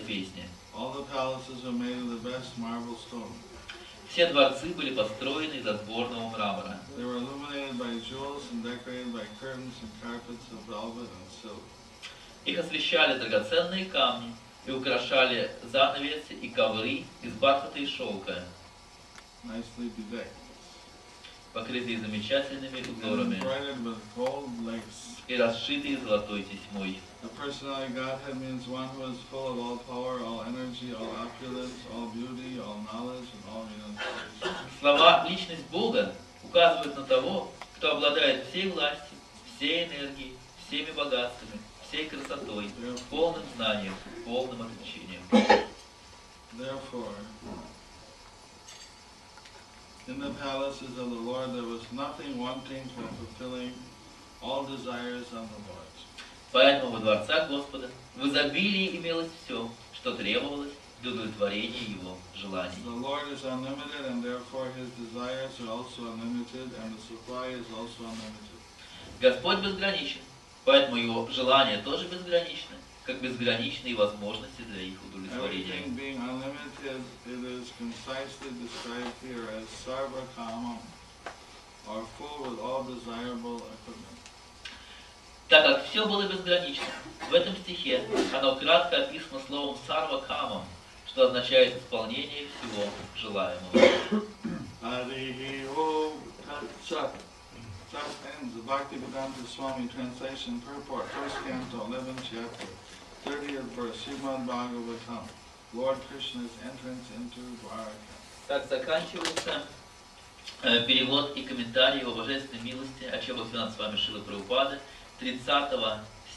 песне. Palaces are made of the best marble stone. Все дворцы были построены из отборного мрамора. Их освещали драгоценные камни и украшали занавеси и ковры из бархата и шелка, nicely bedecked, покрытые замечательными узорами и расшитые золотой тесьмой. The personality Godhead means one who is full of all power, all energy, all opulence, all beauty, all knowledge, and all renunciation. Слова «личность Бога» указывают на того, кто обладает всей властью, всей энергией, всеми богатствами, всей красотой, полным знанием, полным отречением. Therefore, in the palaces of the Lord there was nothing wanting for fulfilling all desires of the Lord. Поэтому во дворцах Господа в изобилии имелось все, что требовалось для удовлетворения Его желаний. The Lord is unlimited and therefore his desires are also unlimited and the supply is also unlimited. Господь безграничен, поэтому Его желания тоже безграничны, как безграничны и возможности для их удовлетворения. Так как все было безгранично, в этом стихе оно кратко описано словом «сарва камам», что означает исполнение всего желаемого. Thus ends the Bhaktivedanta Swami translation purport, first canto, 11th chapter, 30th verse, Srimad Bhagavatam, Lord Krishna's entrance into Dwaraka. Так заканчивается э, перевод и комментарий о божественной милости Ача Бхактивинода с вами Шилы Прабхупады, 30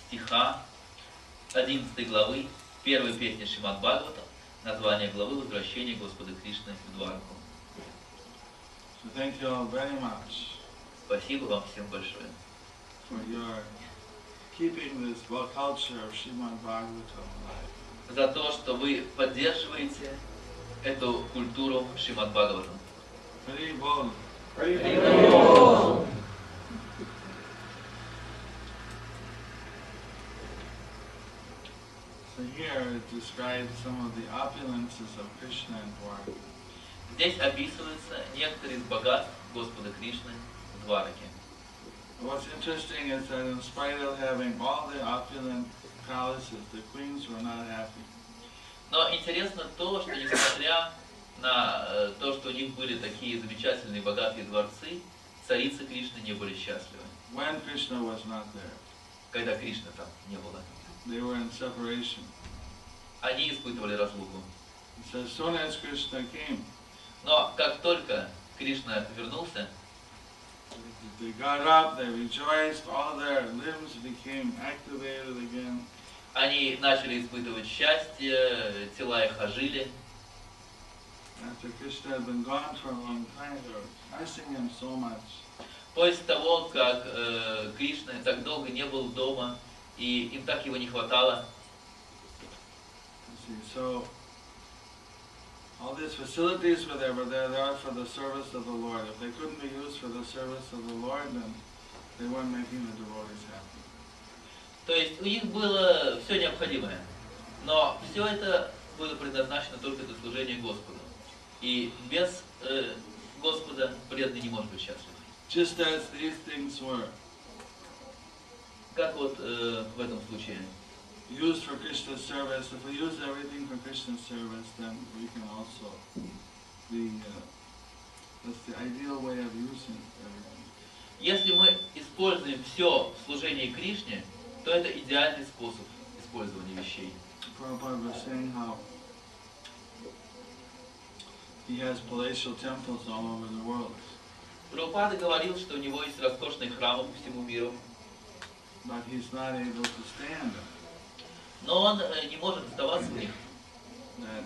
стиха 11 главы первой песни Шримад Бхагавата, название главы «Возвращение Господа Кришны в Дварку». So thank you all very much Спасибо вам всем большое for your keeping this well, culture of Srimad Bhagavatam alive. за то, что вы поддерживаете эту культуру Шримад Бхагаватам. Hari Bol. So here it describes some of the opulences of Krishna and Dwarka. Здесь описываются некоторые из богатств Господа Кришны в Двараке. What's interesting is that in spite of having all the opulent palaces, the queens were not happy. Но интересно то, что несмотря на э, то, что у них были такие замечательные богатые дворцы, царицы Кришны не были счастливы, When Krishna was not there, когда Кришны там не было. they were in separation. Они испытывали разлуку. So as soon as Krishna came, Но как только Кришна вернулся, they got up, they rejoiced, all their limbs became activated again. они начали испытывать счастье, тела их ожили. After Krishna had been gone for a long time, they were missing him so much. После того, как э, Кришна так долго не был дома, и им так его не хватало, so all these facilities were there, but they're there for the service of the Lord. If they couldn't be used for the service of the Lord, then they weren't making the devotees happy. То есть у них было все необходимое, но все это было предназначено только для служения Господу. И без э, Господа преданный не может быть счастлив. Just as these things were Как вот э, в этом случае. Used for Krishna's service, if we use everything for Krishna's service, then we can also be, uh, that's the ideal way of using everything. Если мы используем все в служении Кришне, то это идеальный способ использования вещей. Prabhupada was saying how he has palatial temples all over the world. Прабхупада говорил, что у него есть роскошные храмы по всему миру, but he's not able to stand them. Но он э, не может оставаться в них. Uh,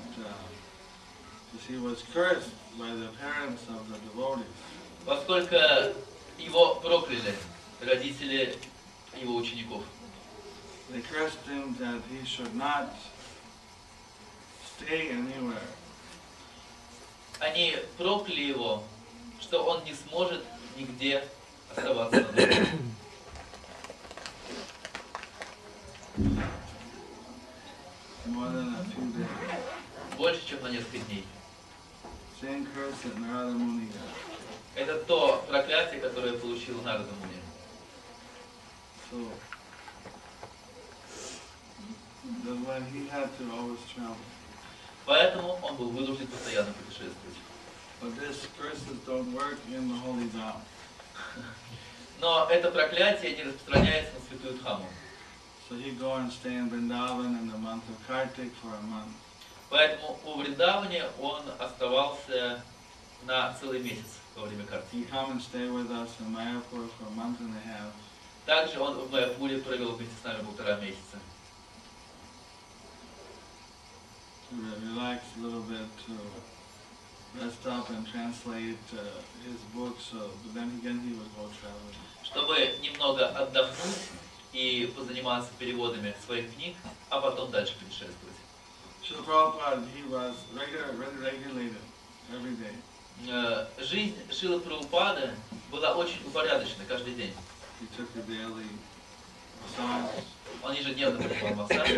поскольку его прокляли родители его учеников. They cursed him that he should not stay anywhere. Они прокляли его, что он не сможет нигде оставаться надолго. more than a few few days. Больше, чем на несколько дней. Это то проклятие, которое получил Нарада Муни. So that's why he had to always travel. Поэтому он был вынужден постоянно путешествовать. But this curses don't work in the holy Dham. Но это проклятие не распространяется на святую Дхаму. So he'd go and stay in Vrindavan in the month of Kartik for a month. Поэтому у Вриндаване он оставался на целый месяц во время He'd карты. come and stay with us in Mayapur for a month and a half. Также он в Майапуре провел вместе с нами полтора месяца. relax a little bit, to rest up and translate uh, his book. So, but then again, he would go traveling. чтобы немного отдохнуть и позаниматься переводами своих книг, а потом дальше путешествовать. Э, Жизнь Шилы Прабхупады была очень упорядочена каждый день. Он ежедневно принимал массаж,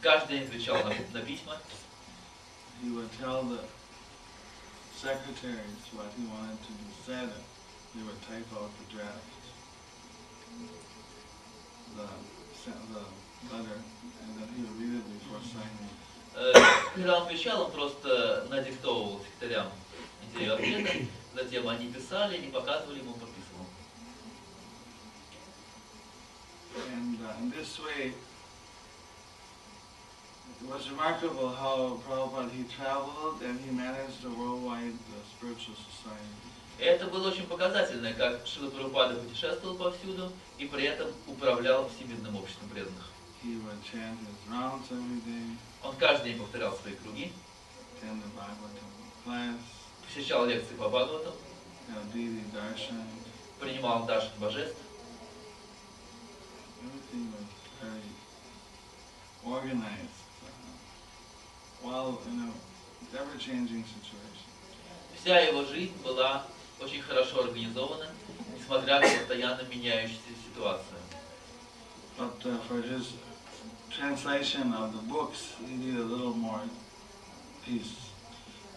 каждый день отвечал на, на письма, He would tell the secretaries what he wanted to be said. and They would type out the draft, the, sen- the letter, and then he would read it before signing. Э, Когда он отвечал, он просто надиктовывал секретарям идею ответа, затем они писали и показывали ему, он подписывал. And uh, in this way, it was remarkable how Prabhupada, he traveled and he managed a worldwide uh, spiritual society. Это было очень показательно, как Шила Прабхупада путешествовал повсюду и при этом управлял всемирным обществом преданных. Он каждый день повторял свои круги, посещал лекции по Бхагаватам, принимал даршин божеств. Organized, uh, while in a ever-changing situation. Вся его жизнь была очень хорошо организована, несмотря на постоянно меняющуюся ситуацию. But uh, for his translation of the books, he needed a little more peace.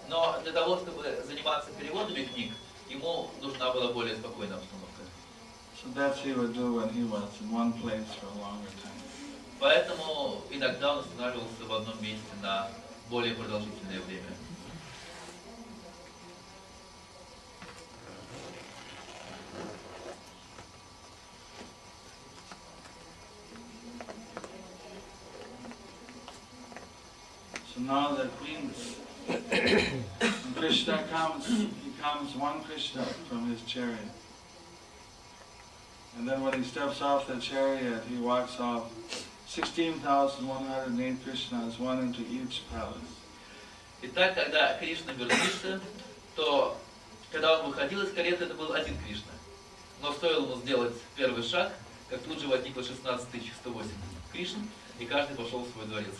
Но для того, чтобы заниматься переводами книг, ему нужна была более спокойная обстановка. So that's he would do when he was in one place for a longer time. Поэтому иногда он останавливался в одном месте на более продолжительное время. So now the queens, when Krishna comes, he comes one Krishna from his chariot. And then when he steps off the chariot, he walks off 16,108 Krishnas, one into each palace. Итак, когда Кришна вернулся, то когда он выходил из кареты, это был один Кришна. Но стоило ему сделать первый шаг, как тут же возникло 16 108 Кришн, и каждый пошел в свой дворец.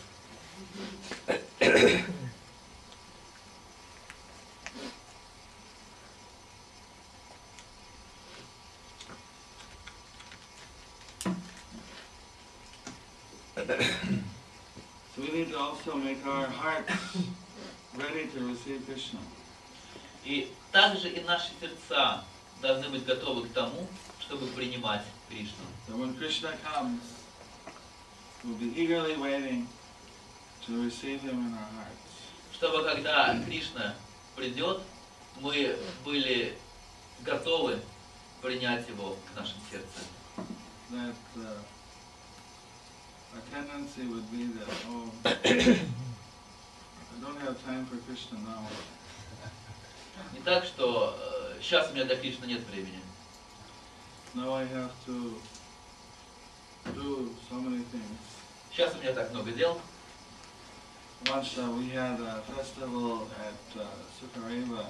So we need to also make our hearts ready to receive Krishna. И также и наши сердца должны быть готовы к тому, чтобы принимать Кришну. So when Krishna comes, we'll be eagerly waiting Чтобы когда Кришна придет, мы были готовы принять его в нашем сердце. That uh, our tendency would be that, oh, I don't have time for Krishna now. Не так, что сейчас у меня для Кришны нет времени. Now I have to do so many things. Сейчас у меня так много дел. Once uh, we had a festival at uh, Sukareva,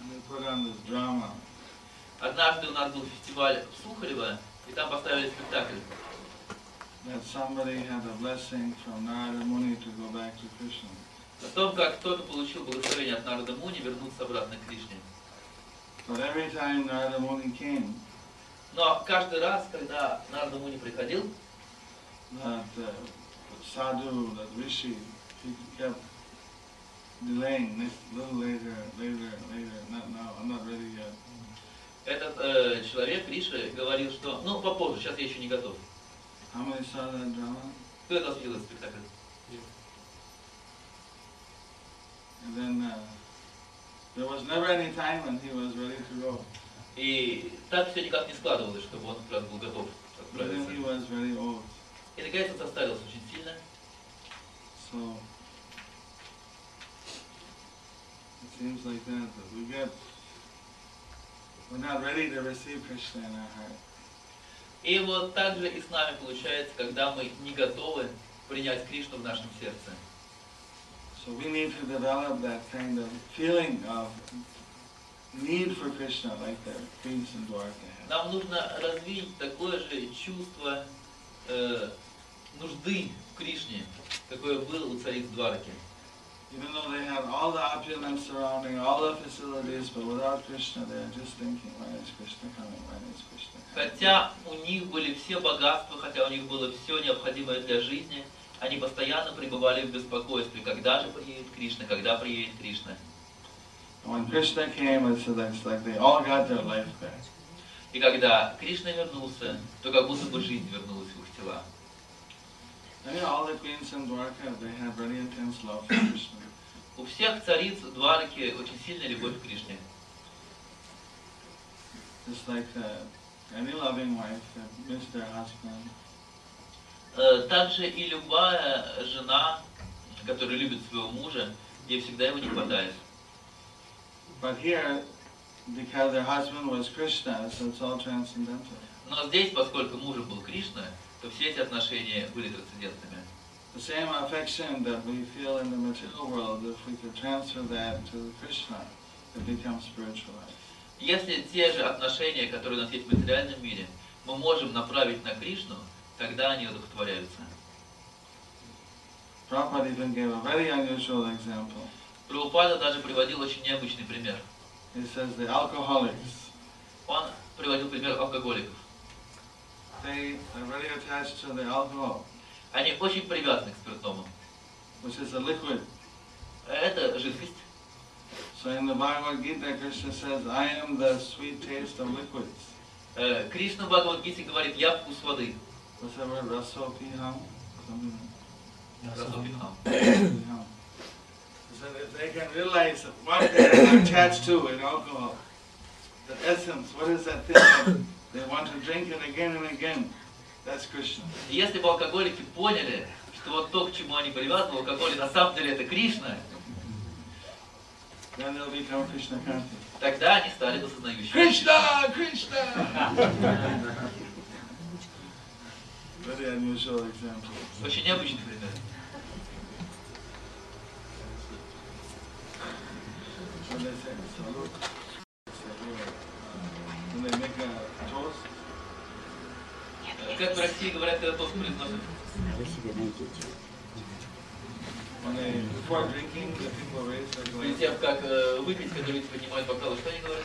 and they put on this drama. Однажды у нас был фестиваль в Сухарево, и там поставили спектакль. that somebody had a blessing from Narada Muni to go back to Krishna. О том, как кто-то получил благословение от Нарада Муни вернуться обратно к Кришне. But every time Narada Muni came, Но каждый раз, когда Нарада Муни приходил, that uh, sadhu, that rishi, kept delaying, next, little later, later, later, not now, I'm not ready yet. Этот э, человек, Риша, говорил, что ну попозже, сейчас я еще не готов. How many saw that drama? Кто из вас видел этот спектакль? And then uh, there was never any time when he was ready to go. И так все никак не складывалось, чтобы он как раз был готов But then he отправиться. was very old. И наконец он состарился очень сильно. So it seems like that, that we get, we're not ready to receive Krishna in our heart. И вот так же и с нами получается, когда мы не готовы принять Кришну в нашем сердце. So we need to develop that kind of feeling of need for Krishna like the queens in Dwarka. Нам нужно развить такое же чувство э, нужды в Кришне, какое было у цариц Двараки. Even though they had all the opulence surrounding, all the facilities, but without Krishna, they're just thinking, when is Krishna coming? When is Krishna coming? Хотя у них были все богатства, хотя у них было все необходимое для жизни, они постоянно пребывали в беспокойстве, когда же приедет Кришна, когда приедет Кришна. When Krishna came, it's like they all got their life back. И когда Кришна вернулся, то как будто бы жизнь вернулась в их тела. У всех цариц Двараки очень сильная любовь к Кришне. Just like uh, any loving wife that missed their husband. Э, Также и любая жена, которая любит своего мужа, ей всегда его не хватает. But here, because their husband was Krishna, so it's all transcendental. Но здесь, поскольку мужем был Кришна, то все эти отношения были трансцендентными. The same affection that we feel in the material world, if we could transfer that to Krishna, it becomes spiritualized. Если те же отношения, которые у нас есть в материальном мире, мы можем направить на Кришну, тогда они одухотворяются. Prabhupada even gave a very unusual example. Прабхупада даже приводил очень необычный пример. He says the alcoholics, Он приводил пример алкоголиков. they are very attached to the alcohol, Они очень привязаны к спиртному. which is a liquid. Это жидкость. So in the Bhagavad Gita, Krishna says, I am the sweet taste of liquids. Э, Кришна в Бхагавадгите говорит, я вкус воды. What's that word? Rasopiham? Something Расопихам. like Piham. He said if they can realize what they're attached to in alcohol, the essence, what is that thing that they want to drink it again and again? That's Krishna. И Если бы алкоголики поняли, что вот то, к чему они привязаны в алкоголе, на самом деле это Кришна, Then they'll become Krishna conscious. тогда они стали бы сознающими. Krishna! Krishna! Very unusual example. Очень необычный пример. When they say salute, when they make a Э, Как в России говорят, когда тост произносят, Вы себе найдете. перед тем, как э, выпить, когда люди поднимают бокалы, что они говорят?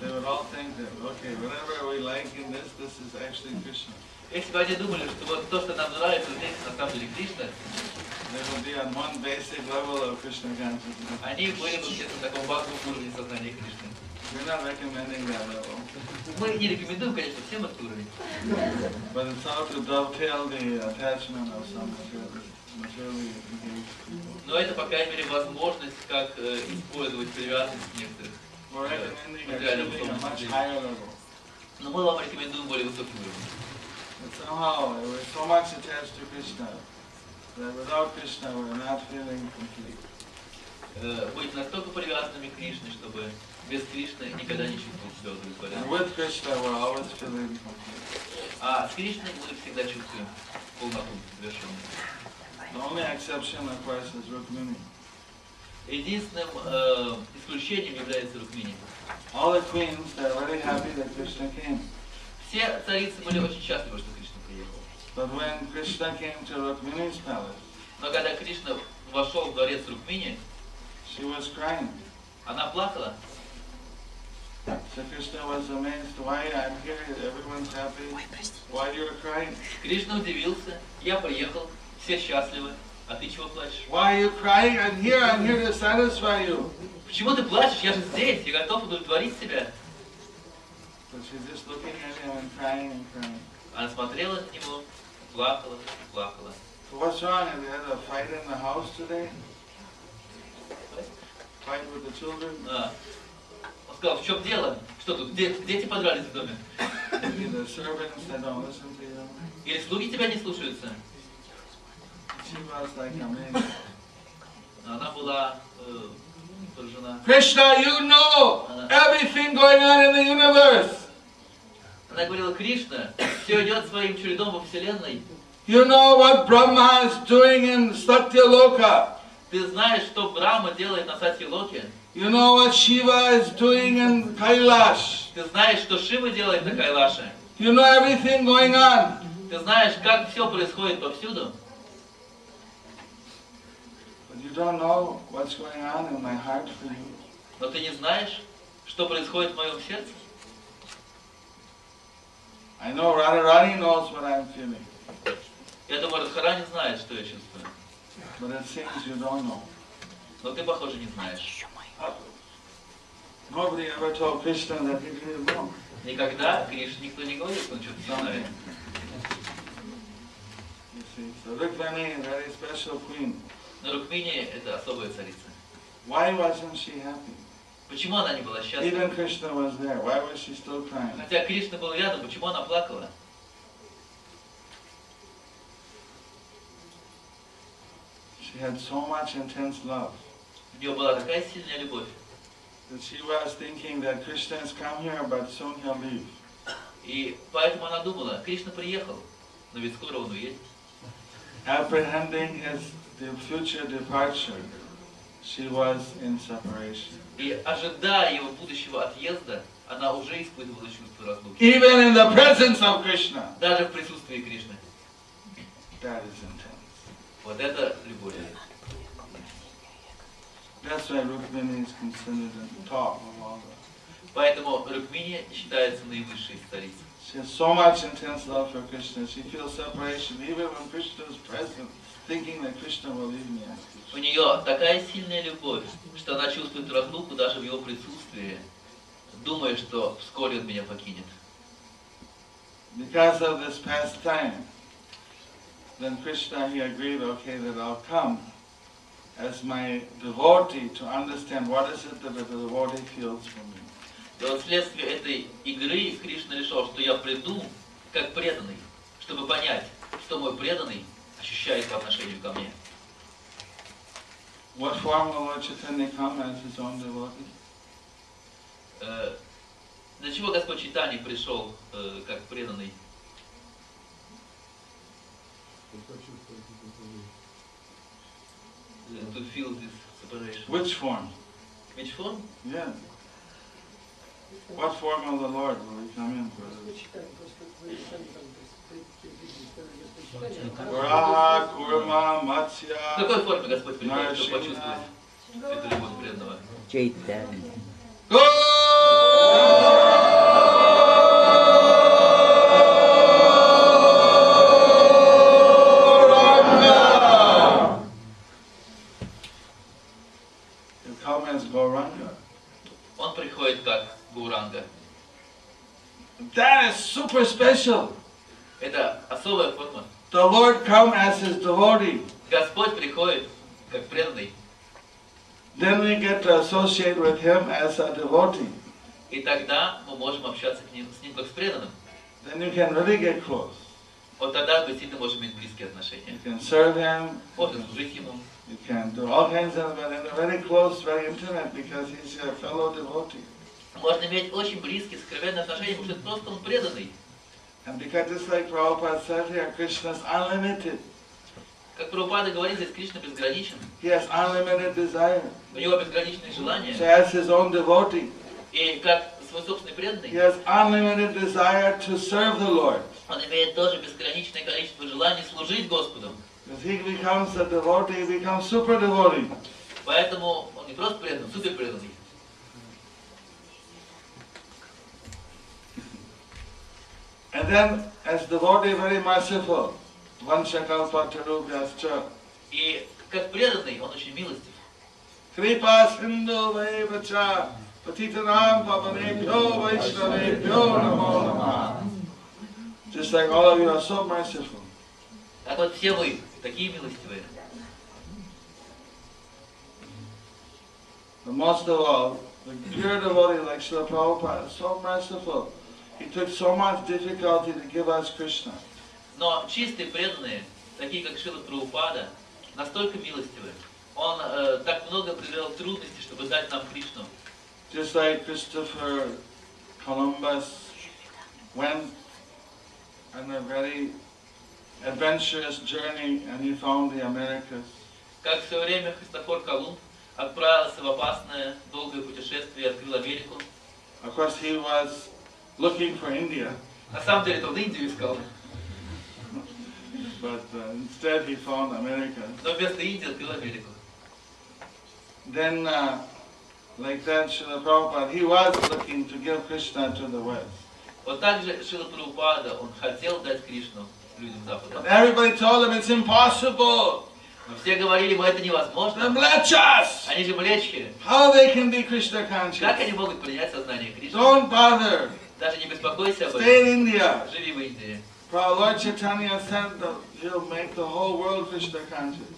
They would all think that, okay, whatever we like in this, this is actually Krishna. Если бы они думали, что вот то, что нам нравится здесь, на самом деле Кришна, They would be on one basic level of Krishna consciousness. они были бы где-то на таком базовом уровне сознания Кришны. We're not recommending that level, Мы не рекомендуем, конечно, всем этот уровень, but it's how to dovetail the attachment of some materially, materially engaged people. но это, по крайней мере, возможность, как э, использовать привязанность некоторых. We're recommending Material achieving a much level. higher level. Но мы вам рекомендуем более высокий уровень. But somehow we're so much attached to Krishna that without Krishna we're not feeling complete. Быть настолько привязанными к Кришне, чтобы без Кришны никогда не чувствовать себя удовлетворенным. with Krishna we're always feeling complete. А с Кришной мы всегда чувствуем полноту, завершенность. The only exception, of course, is Rukmini. Единственным э, исключением является Рукмини. All the queens, they're very happy that Krishna came. Все царицы были очень счастливы, что Но когда Кришна вошел в дворец Рукмини, She was crying. Она плакала. So Krishna was amazed. Why I'm here? Everyone's happy. Why you're crying? Кришна удивился. Я приехал, все счастливы. А ты чего плачешь? Why are you crying? I'm here. I'm here to satisfy you. Почему ты плачешь? Я же здесь, я готов удовлетворить тебя. But she's just looking at him and crying and crying. Она смотрела на него, плакала, плакала. So what's wrong? Have you had a fight in the house today? Fight with the children? А. Он сказал, в чем дело? Что тут, де- дети подрались в доме? The servants that don't listen to you? Или слуги тебя не слушаются? She was like amazed. Она была э, поражена. Krishna, you know everything going on in the universe. Она говорила, Кришна, все идет своим чередом во Вселенной. You know what Brahma is doing in Satyaloka. Ты знаешь, что Брахма делает на Сатьялоке? You know what Shiva is doing in Kailash. Ты знаешь, что Шива делает на Кайлаше? You know everything going on. Ты знаешь, как все происходит повсюду? But you don't know what's going on in my heart for you. Но ты не знаешь, что происходит в моем сердце? I know Radharani knows what I'm feeling. Я думаю, Радхарани знает, что я чувствую. But it seems you don't know. Но ты, похоже, не знаешь. Nobody ever told Krishna that he didn't know. Никогда Кришне никто не говорит, что он что-то не знает. You see, so Rukmani is a very special queen. Но Рукмини – это особая царица. Why wasn't she happy? Почему она не была счастлива? Even Krishna was there. Why was she still crying? Хотя Кришна был рядом, почему она плакала? She had so much intense love У нее была такая сильная любовь. that she was thinking that Krishna has come here, but soon he'll leave. И поэтому она думала, Кришна приехал, но ведь скоро он уедет. Apprehending his future departure, she was in separation. И ожидая его будущего отъезда, она уже испытывала чувство разлуки. Even in the presence of Krishna, Даже в присутствии Кришны. that is intense. Вот это любовь. That's why Rukmini is considered the top of all the. Поэтому Рукмини считается наивысшей из цариц. She has so much intense love for Krishna. She feels separation even when Krishna is present, thinking that Krishna will leave me. У нее такая сильная любовь, что она чувствует разлуку даже в его присутствии, думая, что вскоре он меня покинет. Because of this past time, then Krishna he agreed, okay, that I'll come as my devotee to understand what is it that the devotee feels for me. И вот вследствие этой игры Кришна решил, что я приду как преданный, чтобы понять, что мой преданный ощущает по отношению ко мне. What form will Lord Chaitanya come as his own devotee? Э, Для чего Господь Читани пришел э, как преданный? Э, To feel this separation. Which form? Which form? Yeah. What form of the Lord will he come in for? Varaha, Kurma, В Matsya, какой форме Господь приходит, чтобы Нарашина. почувствовать эту любовь преданного? Чайтанья. super special. Это особая форма. The Lord come as his devotee. Господь приходит как преданный. Then we get to associate with him as a devotee. И тогда мы можем общаться к ним, с ним как с преданным. Then you can really get close. Вот тогда мы действительно можем иметь близкие You отношения. can serve him. Можно служить ему, You can do all kinds of, but in a very close, very intimate, because he's your fellow devotee. Можно иметь очень близкие, сокровенные отношения, потому что это просто он преданный. And because just like Prabhupada said here, Krishna is unlimited. Как Прабхупада говорит, здесь Кришна безграничен. He has unlimited desire. У него безграничные So желания. as his own devotee, И как свой собственный he преданный, has unlimited desire to serve the Lord. он имеет тоже безграничное количество желаний служить Господу. As he becomes a devotee, he becomes super devotee. Поэтому он не просто преданный, супер преданный. And then, as devotee very merciful, Vanshakalpatarubhyascha, И как преданный, он очень милостив. Kripa Sindhu Vacha, Patitanam Pavanebhyo Vaishnavebhyo Namo Namaha. Just like all of you are so merciful. Так вот все вы такие милостивые. But most of all, the pure devotee like Srila Prabhupada is so merciful. He took so much difficulty to give us Krishna. Но чистые преданные, такие как Шила Прабхупада, настолько милостивы. Он э, так много преодолел трудностей, чтобы дать нам Кришну. Just like Christopher Columbus went on a very adventurous journey and he found the Americas. Как в свое время Христофор Колумб отправился в опасное долгое путешествие и открыл Америку. Of course, he was looking for India, На самом деле, он Индию искал, but uh, instead he found America. но вместо Индии открыл Америку. Then, uh, like that, Srila Prabhupada, he was looking to give Krishna to the West. Вот так же Шила Прабхупада, он хотел дать Кришну людям Запада. But everybody told him it's impossible. Но все говорили ему, это They're невозможно. mlechas. Они же млечки. How they can be Krishna Как conscious? они могут принять сознание Кришны? Don't bother. Даже не беспокойся об Stay этом. in India. Живи в Индии. Prabhupada Chaitanya said that he'll make the whole world Krishna conscious.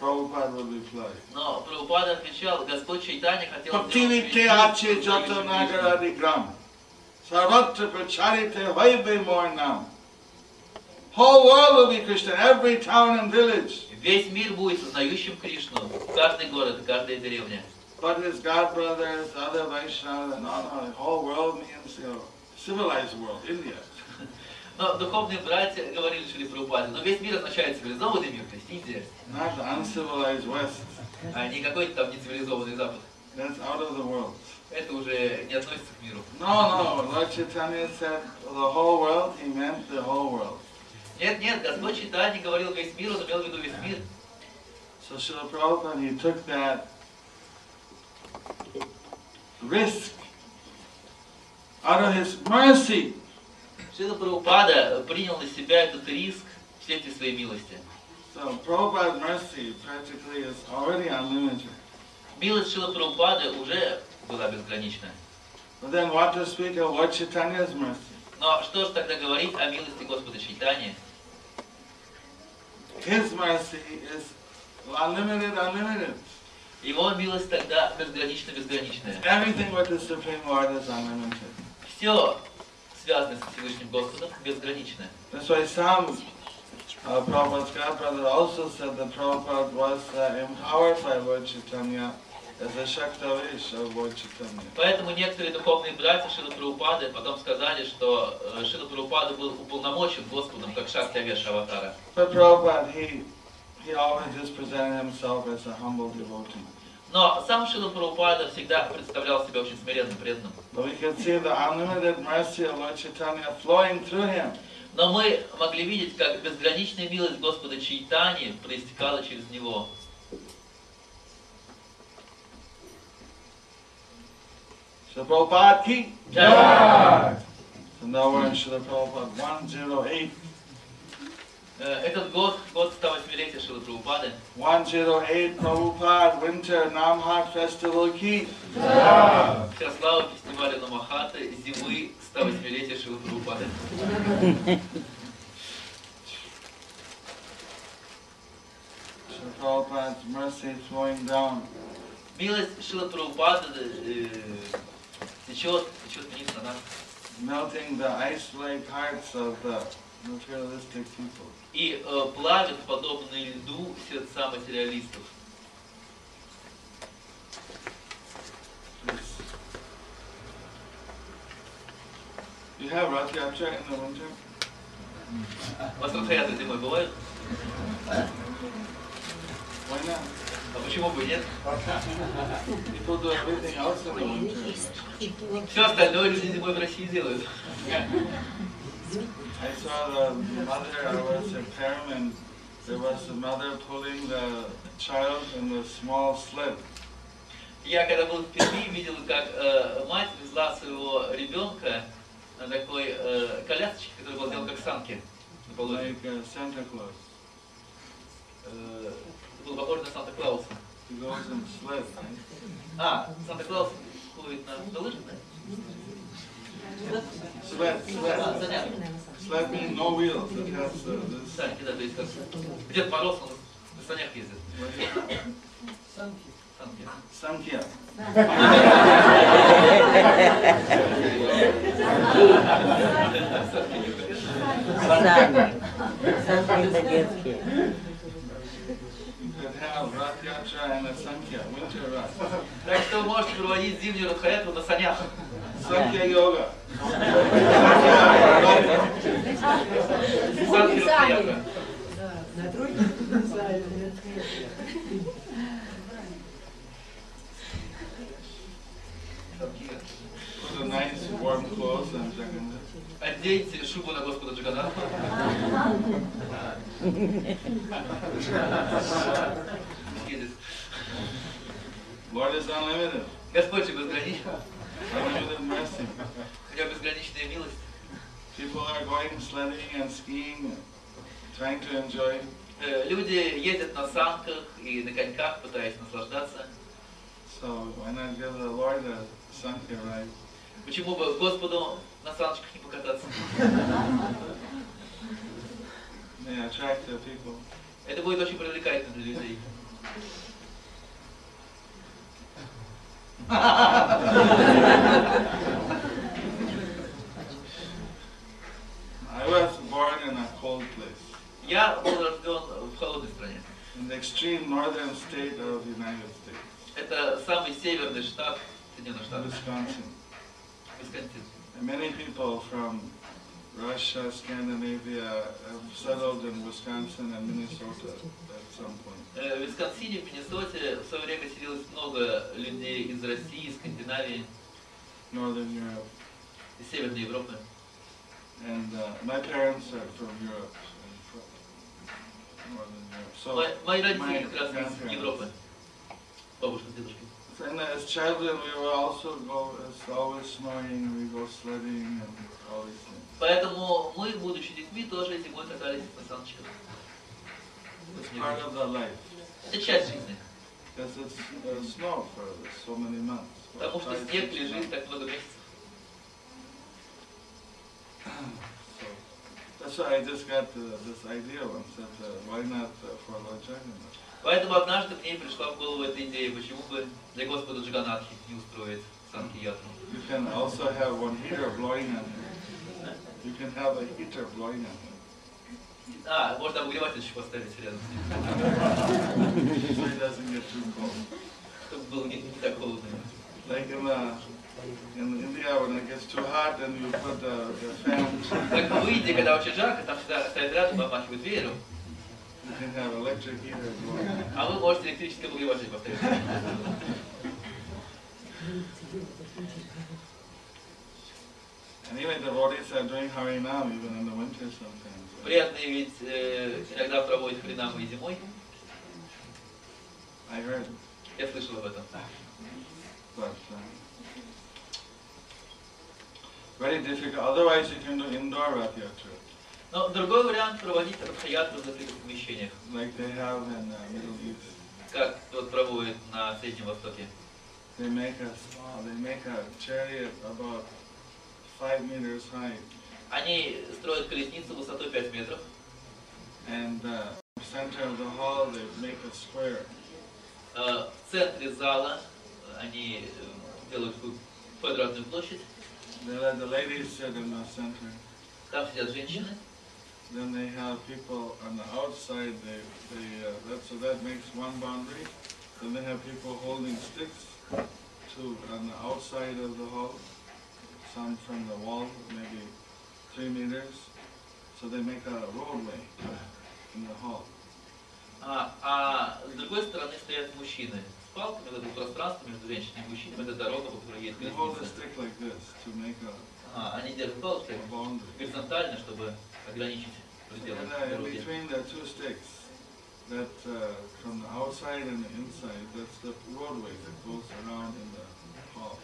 Prabhupada would reply. Но Прабхупада отвечал, Господь Чайтанья хотел Bhaktivite весь мир ache Кришну, jata Кришну. nagaradi gram. Sarvatra pracharite vaive more now. Whole world will be Krishna, every town and village. Весь мир будет сознающим Кришну. Каждый город, каждая деревня. But his god brothers, other Vaishnavas, and all, the whole world means, you know, civilized world, India. Но духовные братья говорили Шри Прабхупаде, но весь мир означает цивилизованный мир, то есть Индия, Not uncivilized West. а не какой-то там нецивилизованный Запад. That's out of the world. Это уже не относится к миру. No, no, Lord Chaitanya said the whole world, he meant the whole world. Нет, нет, Господь Чайтанья говорил весь мир, он имел в виду весь мир. So Srila Prabhupada, he took that risk out of his mercy. Шрила Прабхупада принял на себя этот риск вследствие своей милости. So Prabhupada's mercy practically is already unlimited. Милость Шрила Прабхупады уже была безгранична. But then what to speak of Lord Chaitanya's mercy? Но что же тогда говорить о милости Господа Чайтаньи? His mercy is unlimited, unlimited. Его милость тогда безгранично-безграничная. Everything with the Supreme Lord is unlimited. Все связанное с Всевышним Господом безгранично. That's why some uh, Prabhupada's godbrother also said that Prabhupada was uh, empowered by Lord Chaitanya. Поэтому некоторые духовные братья Шила Прабхупады потом сказали, что э, Шила Прабхупада был уполномочен Господом, как Шакти Авеша Аватара. But Prabhupada, he, he always just presented himself as a humble devotee. Но сам Шила Прабхупада всегда представлял себя очень смиренным, преданным. Но мы могли видеть, как безграничная милость Господа Чайтани проистекала через него. Srila Prabhupada ki. Jai. So now we're in Srila Prabhupada 108. Э, Этот год, год 108-летия Шилы Прабхупады. 108 Prabhupada Winter Namhat Festival ki. Вся слава фестиваля Намахаты зимы 108-летия Шилы Прабхупады. Srila Prabhupada's mercy flowing down. Милость Шилы Прабхупады э, течет, течет вниз на нас. melting the ice-like hearts of the materialistic people. И э, плавит, подобно льду, сердца материалистов. You have Rath Yatra in the winter? У вас Ратхаятры зимой бывают? Why not? А почему бы нет? Все остальное люди зимой в России делают. I saw the mother, I was at Param and there was the mother pulling the child in the small sled Я когда был в Перми, видел, как э, мать везла своего ребенка на такой э, колясочке, которая была сделана как санки. like uh, Santa Claus. Э, это было похоже на Санта-Клауса. He goes in sled. right? А, Санта-Клаус ходит на, лыжах, да? Sled, А, sled. занятно. Sled means no wheels. It has uh, this. Санки, да, то есть как Дед Мороз, он на санях ездит. what is it? Санки. Sankhya. Сами. Сами это детские. You could have Rath Yatra and a Sankhya, winter Rath. Так что вы можете проводить зимнюю Радхаяту на санях. Sankhya Yoga. Санки Радхаятра. На тройке Put a nice warm clothes on Jagannath. Оденьте шубу на Господа Джаганатха. Едет. Lord is unlimited. Господь же безграничен. Unlimited mercy. У него безграничная милость. People are going sledding and skiing, trying to enjoy. Э, Люди ездят на санках и на коньках, пытаясь наслаждаться. So why not give the Lord a Sankhya ride? Почему бы Господу на саночках не покататься? They attract the people. Это будет очень привлекательно для людей. I was born in a cold place, Я был рожден в холодной стране. in the extreme northern state of the United States, Это самый северный штат Соединенных Штатов, Wisconsin. Висконсин. And many people from Russia, Scandinavia have settled in Wisconsin and Minnesota at some point. Э, В Висконсине, в Миннесоте в свое время селилось много людей из России, Скандинавии, Northern Europe. из Северной Европы. And uh, my parents are from Europe, and from Northern Europe. So, Мои, мои родители my как раз из grandparents. Европы. Бабушка с дедушкой. And as children, we were also go, as always snoring, we go sledding and all these things. Поэтому мы, будучи детьми, тоже зимой катались на саночках. It's part of the life, Это часть жизни. because it's uh, snow for so many months. about Потому что five, снег six лежит months. так много месяцев. So, that's why I just got uh, this idea once that uh, why not uh, for Lord Jagannath? Поэтому однажды мне пришла в голову эта идея, почему бы для Господа Джаганатхи не устроить санки ятру. You can also have one heater blowing on him. You can have a heater blowing on him. А, можно обогреватель еще поставить рядом с ним, so he doesn't get too cold. чтобы было не, не так холодно. Like in, uh, in India, when it gets too hot, then you put the, the fan, Как в Индии, когда очень жарко, там всегда стоят рядом, помахивают веером, you can have electric heater blowing. а вы можете электрический обогреватель поставить. And even the devotees are doing Harinam even in the winter sometimes. right? Приятно ведь э, иногда проводят хренамы и зимой. I heard, Я слышал об этом. but uh, very difficult. Otherwise, you can do indoor Rath Yatra, Но другой вариант проводить радхаятру в закрытых помещениях, like they have in uh, Middle East. как вот проводят на Среднем Востоке. They make a small, they make a chariot about five meters high, Они строят колесницу высотой 5 метров, and uh, center of the hall they make a square. Э, В центре зала они э, делают квадратную площадь, They let the ladies sit in the center. там сидят женщины, Then they have people on the outside. They, they uh, that so that makes one boundary. Then they have people holding sticks to on the outside of the hall. Some from the wall, maybe three meters. So they make a roadway in the hall. а, а с другой стороны стоят мужчины с Палками, вот это пространство между женщинами и мужчинами, это дорога, по которой make a, А, они держат boundary. горизонтально, чтобы ограничить пределы uh, дороги. that uh, from the outside and the inside, that's the roadway that goes around in the hall.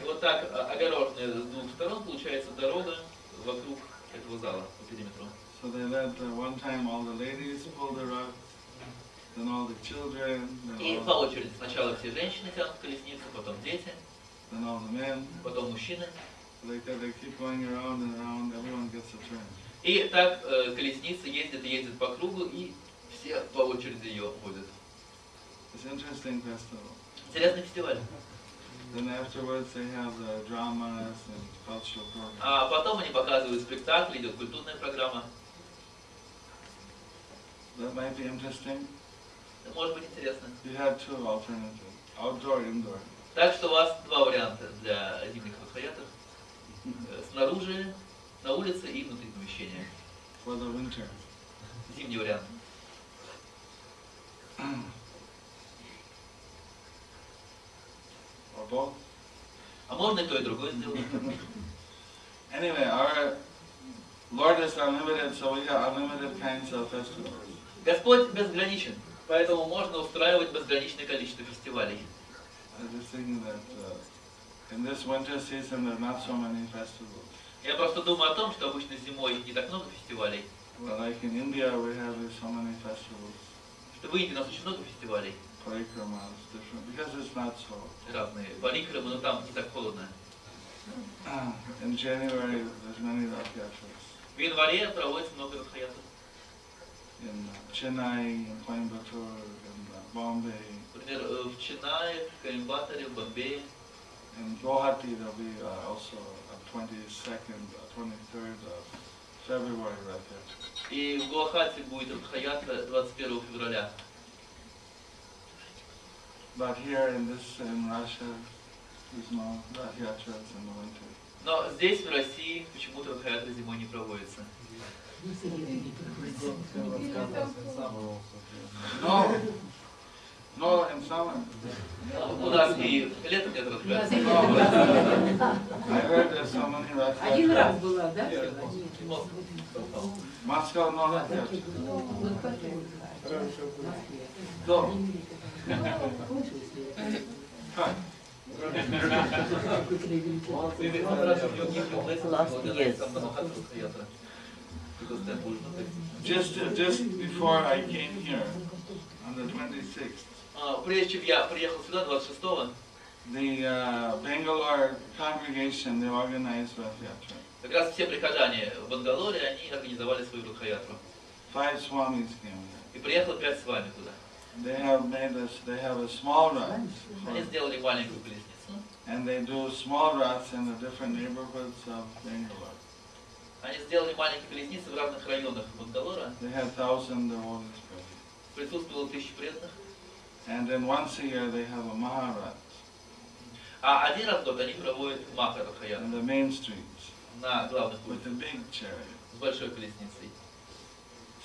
И вот так а, огороженная с двух сторон получается дорога вокруг этого зала по периметру. So they let uh, one time all the ladies pull the rug, then all the children, И then по all, очереди сначала все женщины тянут колесницу, потом дети, then all the men. потом мужчины. They, they keep going around and around. Everyone gets a turn. И так э, колесница ездит и ездит по кругу, и все по очереди ее водят. It's interesting festival. Интересный фестиваль. Then afterwards they have the dramas and cultural programs. А потом они показывают спектакль, идет культурная программа. That might be interesting. Может быть интересно. You had two alternatives, outdoor, indoor. Так что у вас два варианта для зимних радхаятов. Э, Снаружи, на улице и внутри помещения. For the winter. Зимний вариант. Or both. А можно и то, и другое сделать. Anyway, our Lord is unlimited, so we have unlimited kinds of festivals. Господь безграничен, поэтому можно устраивать безграничное количество фестивалей. Uh. Я просто думаю о том, что обычно зимой не так много фестивалей, Well, like in India, we have so many festivals, что в Индии у нас очень много фестивалей parikramas, different, because it's not so. разные. Парикрамы, но там не так холодно. In January, there's many. В январе проводится много радхаятов. In uh, Chennai, in Coimbatore, in uh, Bombay, Например, э, в Ченае, в Коимбаторе, в Бомбее. in Guwahati, there'll be uh, also a 22nd, uh, 23rd of February Rath Yatra. И в Гуахате будет радхаятра 21 февраля. But here in this, in Russia, there's no Rath Yatras in the winter. Но здесь, в России, почему-то радхаятра зимой не проводится. No, no, in summer. У нас и летом нет радхаятра. I heard there's so many Rath Один раз была, да? Moscow, no Rath Yatra. Вот потом. В Москве. So, fine. Just, just before I came here, on the 26th, А, Прежде чем я приехал сюда 26-го, the uh, Bangalore congregation, they organized Rath Yatra. как раз все прихожане в Бангалоре, они организовали свою радхаятру. Five swamis came here. И приехал пять с вами туда. They have made us, they have a small Rath, Они сделали маленькую колесницу. and they do small Raths in the different neighborhoods of Bangalore. Они сделали маленькие колесницы в разных районах Бангалора. Присутствовало тысячи преданных. And then once a year, they have a Maharath А один раз в год они проводят Маха in Радхаятру the main streets на главных with улицах a big chariot. с большой колесницей.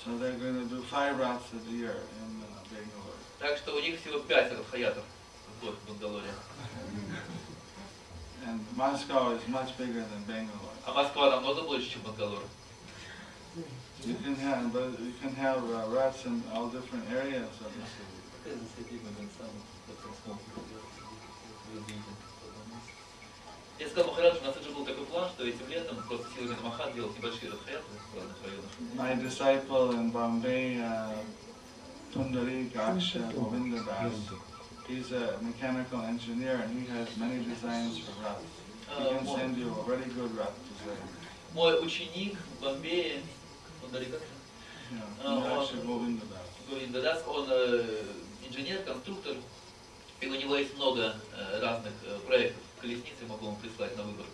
So they're going to do five Raths a year in uh, Bangalore. Так что у них всего пять Радхаятов в год в Бангалоре. And Moscow is much bigger than Bangalore. А Москва намного больше, чем Бангалор. You can have, but you can have uh, Raths in all different areas of the city. Я сказал Махарадж, у нас уже был такой план, что этим летом просто силами Намаха делать небольшие радхаяты в разных районах. My disciple in Bombay, uh, Tundari Gaksha Govinda Das, he's a mechanical engineer and he has many designs for Raths. He Э, can send you a very good Rath design. Мой ученик в Бомбее, он далеко, Yeah, Uh, Gaksha Govinda Das. Гурин Дадас, он инженер, конструктор, и у него есть много э, разных э, проектов. Колесницы могу вам прислать на выбор.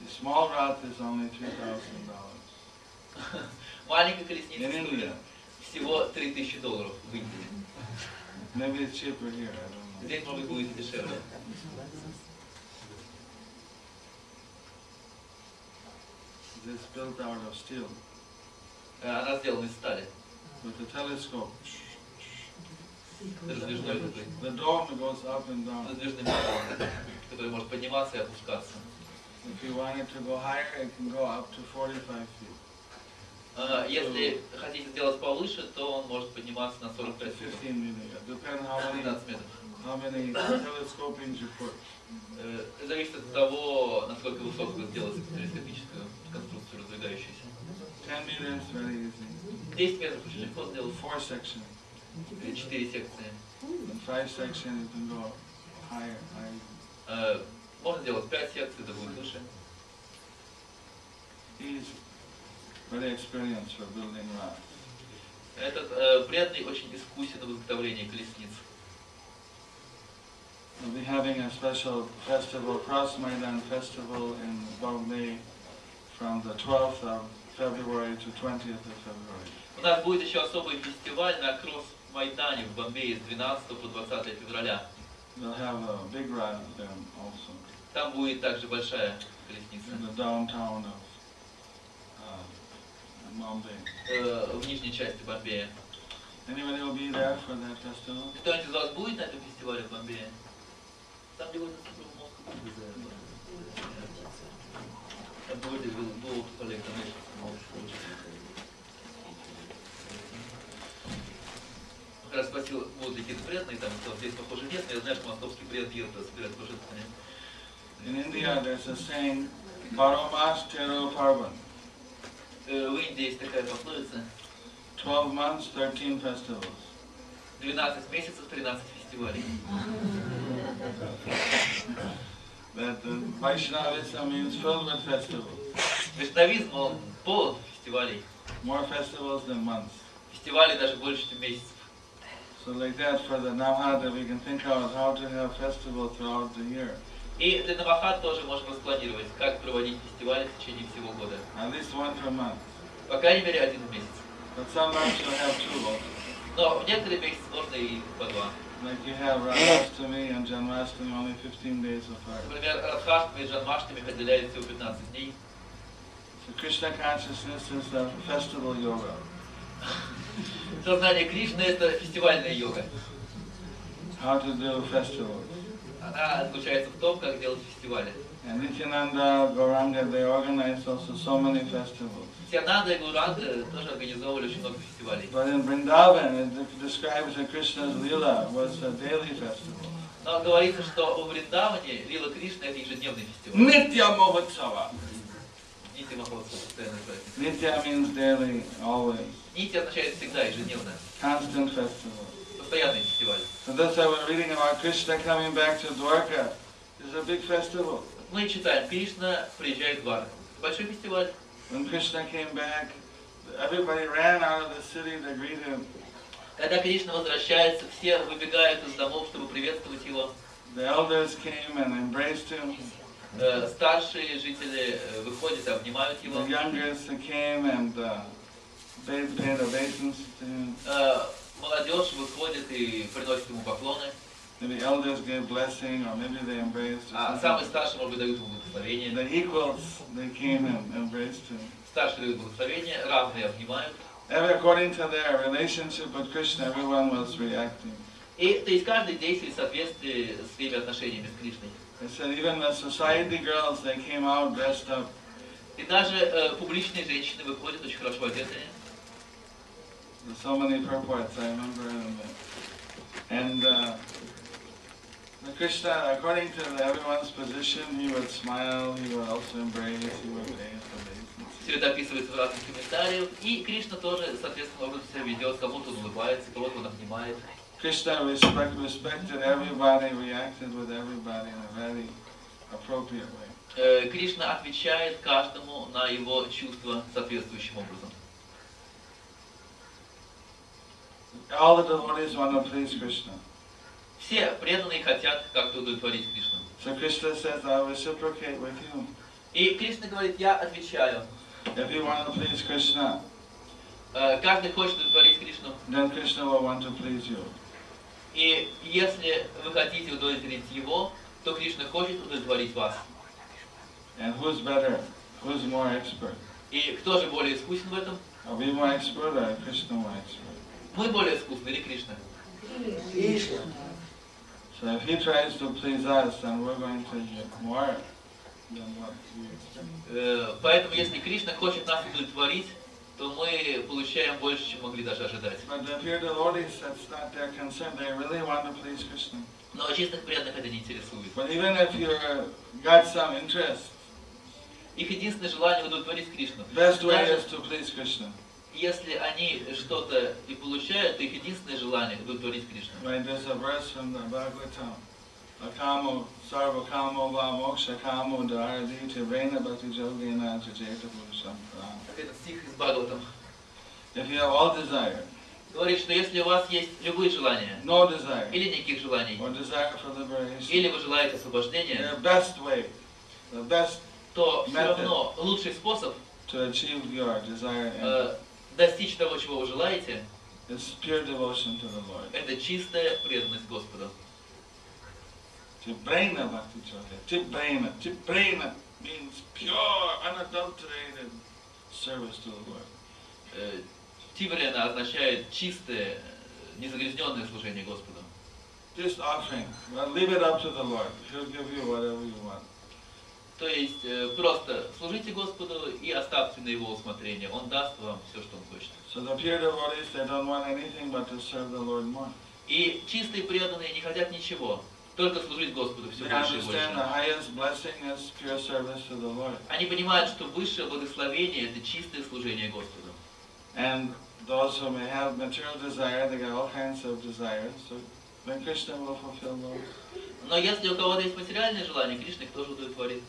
The small is only $2,000 Маленькая колесница стоит всего 3000 долларов в Индии. Maybe it's cheaper here, I don't know. Может быть, будет дешевле. It's built out of steel Она сделана из стали. with a telescope. Раздвижной такой. The dome goes up and down. Раздвижный металл, который может подниматься и опускаться. If you want it to go higher, it can go up to 45 feet. Э, Если хотите сделать повыше, то он может подниматься на 45 футов. 15 meters, depending how many, 15 метров. How many telescopings you put. Э, Зависит от того, насколько высоко сделать телескопическую конструкцию раздвигающуюся. 10 meters, very easy. 10 метров очень легко сделать. Four sections. 4 секции. In five sections, you can go higher, higher. Э, Можно сделать 5 секций, это будет выше. He's very experienced for building rods. Этот э, преданный очень искусен в изготовлении колесниц. We'll be having a special festival, Cross Maidan Festival in Bombay from the 12th of February to 20th of February. У нас будет еще особый фестиваль на Кросс-Майдане в Бомбее с 12 по 20 февраля. They'll have a big rod there also Там будет также большая колесница in the downtown of uh, Bombay. э, в нижней части Бомбея. Anybody will be there for that festival? Кто-нибудь из вас будет на этом фестивале в Бомбее? Там где вот мозг Будет был коллега Как раз спросил, будут ли какие-то преданные, там, что здесь, похоже, нет, но я знаю, что московский преданный едет собирать пожертвования. In India, there's a saying, Baromas Tero Parvan. Э, В Индии есть такая пословица, 12 months, 13 festivals. 12 месяцев, 13 фестивалей. That the Vaishnavism means filled with festivals. Вайшнавизм, он полон фестивалей. More festivals than months. Фестивалей даже больше, чем месяцев. So like that, for the Navhata, we can think out how to have festivals throughout the year. И для Навахат тоже можем распланировать, как проводить фестивали в течение всего года. At least one per month. По крайней мере, один в месяц. But some months you'll have two also. Но в некоторые месяцы можно и по два. Like you have Radhastami and Janmastami only 15 days apart. Например, Радхаштами и Джанмаштами разделяют всего 15 дней. So Krishna consciousness is the festival yoga. Сознание Кришны – это фестивальная йога. How to do festivals. Она заключается в том, как делать фестивали. And Nityananda, Gauranga, they organized also so many festivals. Сиананда и Гуранга тоже организовывали очень много фестивалей. But in Vrindavan, it de- describes that Krishna's Leela was a daily festival. Но говорится, что в Вриндаване Лила Кришна – это ежедневный фестиваль. Nitya Mohotsava. Нити Махотса, постоянный праздник. Nitya means daily, always. Нити означает всегда, ежедневно. Constant festival. Постоянный фестиваль. So that's why we're reading about Krishna coming back to Dwarka. It's a big festival. Мы читаем, Кришна приезжает в Дварку. Большой фестиваль. When Krishna came back, everybody ran out of the city to greet him. Когда Кришна возвращается, все выбегают из домов, чтобы приветствовать его. The elders came and embraced him. Э, Старшие жители э, выходят и обнимают его. The youngest came and uh, paid, paid obeisance to him. Э, Молодежь выходит и приносит ему поклоны. Maybe elders gave blessing or maybe they embraced. or А something. самые старшие, может быть, дают ему благословение. The equals, they came and embraced him. Старшие дают благословение, равные обнимают. Every, according to their relationship with Krishna, everyone was reacting. И то есть каждый действует в соответствии с своими отношениями с Кришной. They said even the society girls, they came out dressed up. И даже э, публичные женщины выходят очень хорошо одетые. There's so many purports, I remember. And, and uh, the Krishna, according to everyone's position, he would smile, he would also embrace, he would pay. Все это описывается в разных комментариях. И Кришна тоже, соответственно, образом себя ведет. Кому-то он улыбается, кого-то он обнимает. Krishna respect, respected everybody, reacted with everybody in a very appropriate way. Э, Кришна отвечает каждому на его чувства соответствующим образом. All the devotees want to please Krishna. Все преданные хотят как-то удовлетворить Кришну. So Krishna says, I'll reciprocate with you. И Кришна говорит, я отвечаю. If you want to please Krishna, Э, Каждый хочет удовлетворить Кришну. then Krishna will want to please you. И если вы хотите удовлетворить его, то Кришна хочет удовлетворить вас. And who's better? Who's more expert? И кто же более искусен в этом? Are we more expert or Krishna more expert? Мы более искусны или Кришна? So if he tries to please us, then we're going to get more than what we expect. Э, Поэтому если Кришна хочет нас удовлетворить, то мы получаем больше, чем могли даже ожидать. Но чистых преданных это не интересует. But even if you're got some interest, Их единственное желание удовлетворить Кришну. best way is to please Krishna. Если они что-то и получают, то их единственное желание удовлетворить Кришну. Akamo sarva kamo va moksha kamo dharadi tivrena bhakti yogena jajeta purusham pram. Этот стих из Бхагаватам If you have all desire, говорит, что если у вас есть любые желания, no desire, или никаких желаний, or desire for liberation, или вы желаете освобождения, the best way, the best то все равно лучший способ to achieve your desire and э, достичь того, чего вы желаете, is pure devotion to the Lord. это чистая преданность Господу. Tibrena bhakti yoga. Tibrena. Tibrena means pure, unadulterated service to the Lord. Э, Тиврена означает чистое, э, незагрязненное служение Господу. Just offering. Well, leave it up to the Lord. He'll give you whatever you want. То есть э, просто служите Господу и оставьте на Его усмотрение. Он даст вам все, что Он хочет. So the pure devotees, they don't want anything but to serve the Lord more. И чистые преданные не хотят ничего, только служить Господу все больше и больше. Они понимают, что высшее благословение – это чистое служение Господу. And those who may have material desire, they got all kinds of desires. So then Krishna will fulfill those. Но если у кого-то есть материальные желания, Кришна их тоже удовлетворит.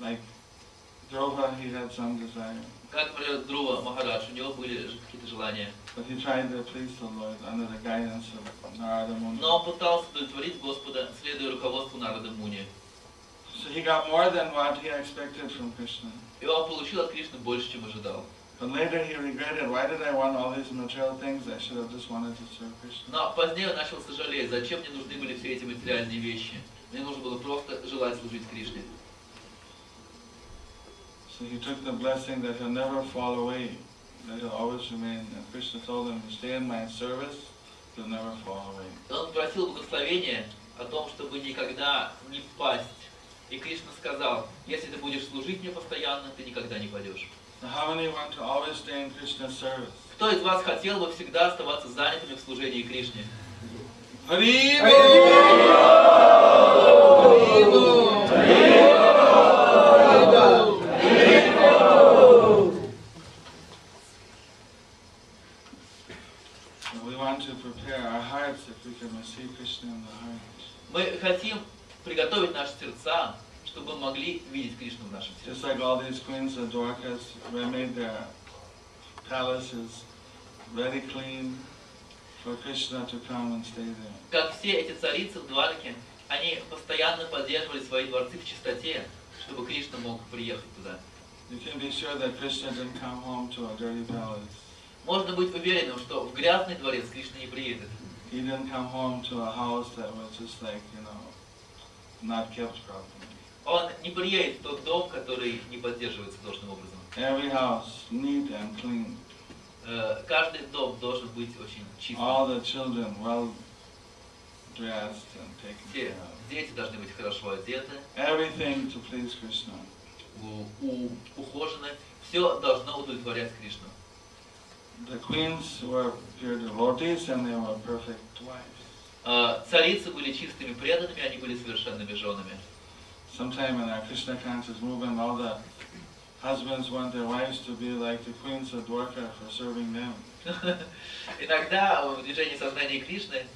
Like Drova, he had some desire. Как, Друва Махарадж, у него были какие-то желания. But he tried to please the Lord under the guidance of Narada Muni. Но он пытался удовлетворить Господа, следуя руководству Нарада Муни. So he got more than what he expected from Krishna. И он получил от Кришны больше, чем ожидал. But later he regretted, why did I want all these material things? I should have just wanted to serve Krishna. Но позднее он начал сожалеть, зачем мне нужны были все эти материальные вещи. Мне нужно было просто желать служить Кришне. So he took the blessing that he'll never fall away, that he'll always remain. And Krishna told him, stay in my service, you'll never fall away. И он просил благословения о том, чтобы никогда не пасть. И Кришна сказал, если ты будешь служить мне постоянно, ты никогда не падешь. Now how many want to always stay in Krishna's service? Кто из вас хотел бы всегда оставаться занятыми в служении Кришне? Haribo! We want to prepare our hearts if we can receive Krishna in the heart. Мы хотим приготовить наши сердца, чтобы мы могли видеть Кришну в нашем Just сердце. like all these queens of Dwarkas, they made their palaces very clean for Krishna to come and stay there. Как все эти царицы в Двараке, они постоянно поддерживали свои дворцы в чистоте, чтобы Кришна мог приехать туда. You can be sure that Krishna didn't come home to a dirty palace. Можно быть уверенным, что в грязный дворец Кришна не приедет. He didn't come home to a house that was just like, you know, not kept properly. Он не приедет в тот дом, который не поддерживается должным образом. Every house neat and clean. Э, Каждый дом должен быть очень чистым. All the children well dressed and taken care of. дети должны быть хорошо одеты, Everything to please Krishna. у- у- ухожены. Все должно удовлетворять Кришну. The queens were pure devotees and they were perfect wives. Э, Царицы были чистыми преданными, они были совершенными женами. Sometime in our Krishna conscious movement, all the husbands want their wives to be like the queens of Dwarka for serving them. Иногда в движении сознания Кришны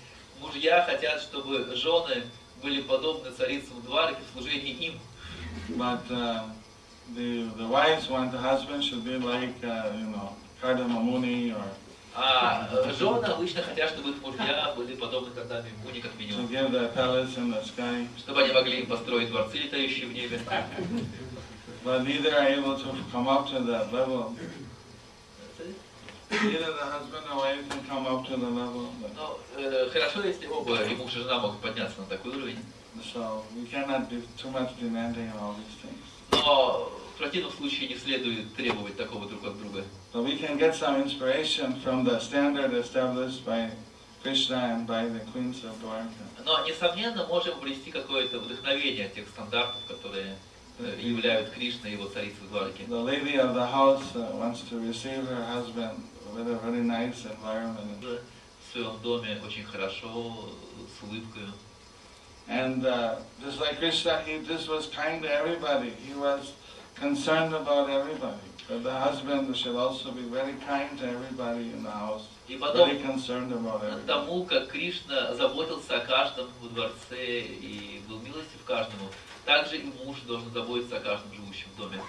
мужья хотят, чтобы жены были подобны царицам Двараки в служении им. But uh, the the wives want the husband should be like uh, you know Muni or А э, жены обычно хотят, чтобы их мужья были подобны Кардаме Муни, как минимум. Чтобы они могли построить дворцы, летающие в небе. But neither are able to come up to that level. Either the husband or wife can come up to the level. Но э, хорошо, если оба, и муж и жена могут подняться на такой уровень. so we cannot be too much demanding on all these things. Но в противном случае не следует требовать такого друг от друга. But we can get some inspiration from the standard established by Krishna and by the queens of Dwarka. Но, несомненно, можем обрести какое-то вдохновение от тех стандартов, которые э, являют Кришна и его царицу Дварки. The lady of the house uh, wants to receive her husband with a very nice environment. В своем доме очень хорошо, с улыбкой. And uh, just like Krishna, he just was kind to everybody. He was concerned about everybody. But the husband should also be very kind to everybody in the house. И потом, Very concerned about everybody. тому, как Кришна заботился о каждом во дворце и был милостив каждому, также и муж должен заботиться о каждом живущем в доме.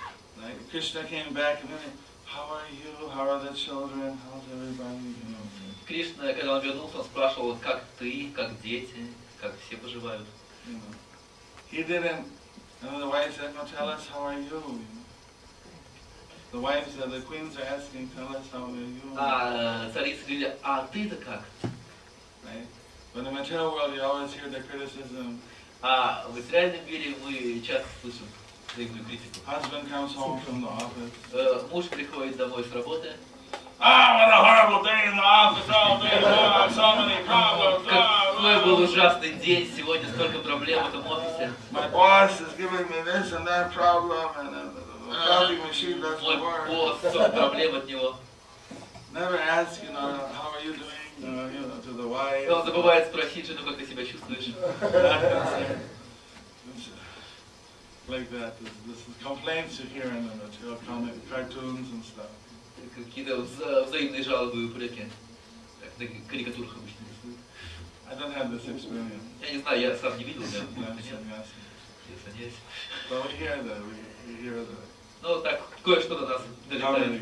Krishna came back and then, how are you? How are the children? How's everybody? You know. Кришна, когда он вернулся, он спрашивал, как ты, как дети, как все поживают. you know. He didn't, and the wife said, no, tell us how are you? you know. The wives, uh, the queens are asking, tell us how are you? А царицы говорили, а ты-то как? Right? But in the material world, you always hear the criticism. А в материальном мире мы часто слышим взаимную критику. Husband comes home from the office. Э, Муж приходит домой с работы, Ah, what a horrible day in the office all day long, so many problems. какой был Ah, ужасный день, сегодня столько проблем в этом офисе. My boss is giving me this and that problem, and uh, the coffee machine Мой doesn't work. босс, столько проблем от него. Never ask, you know, how are you doing, uh, you know, to the wife. И он забывает спросить жену, как ты себя чувствуешь. Not concerned. Like that. This, this is complaints you hear in the material comic cartoons and stuff. Какие-то вза- взаимные жалобы и упреки. Как на карикатурах обычно рисуют. I don't have this experience. Я не знаю, я сам не видел, I'm нет, sannyasi. я санясь. But we hear that. We, we hear that. Ну, так, кое-что до нас долетает.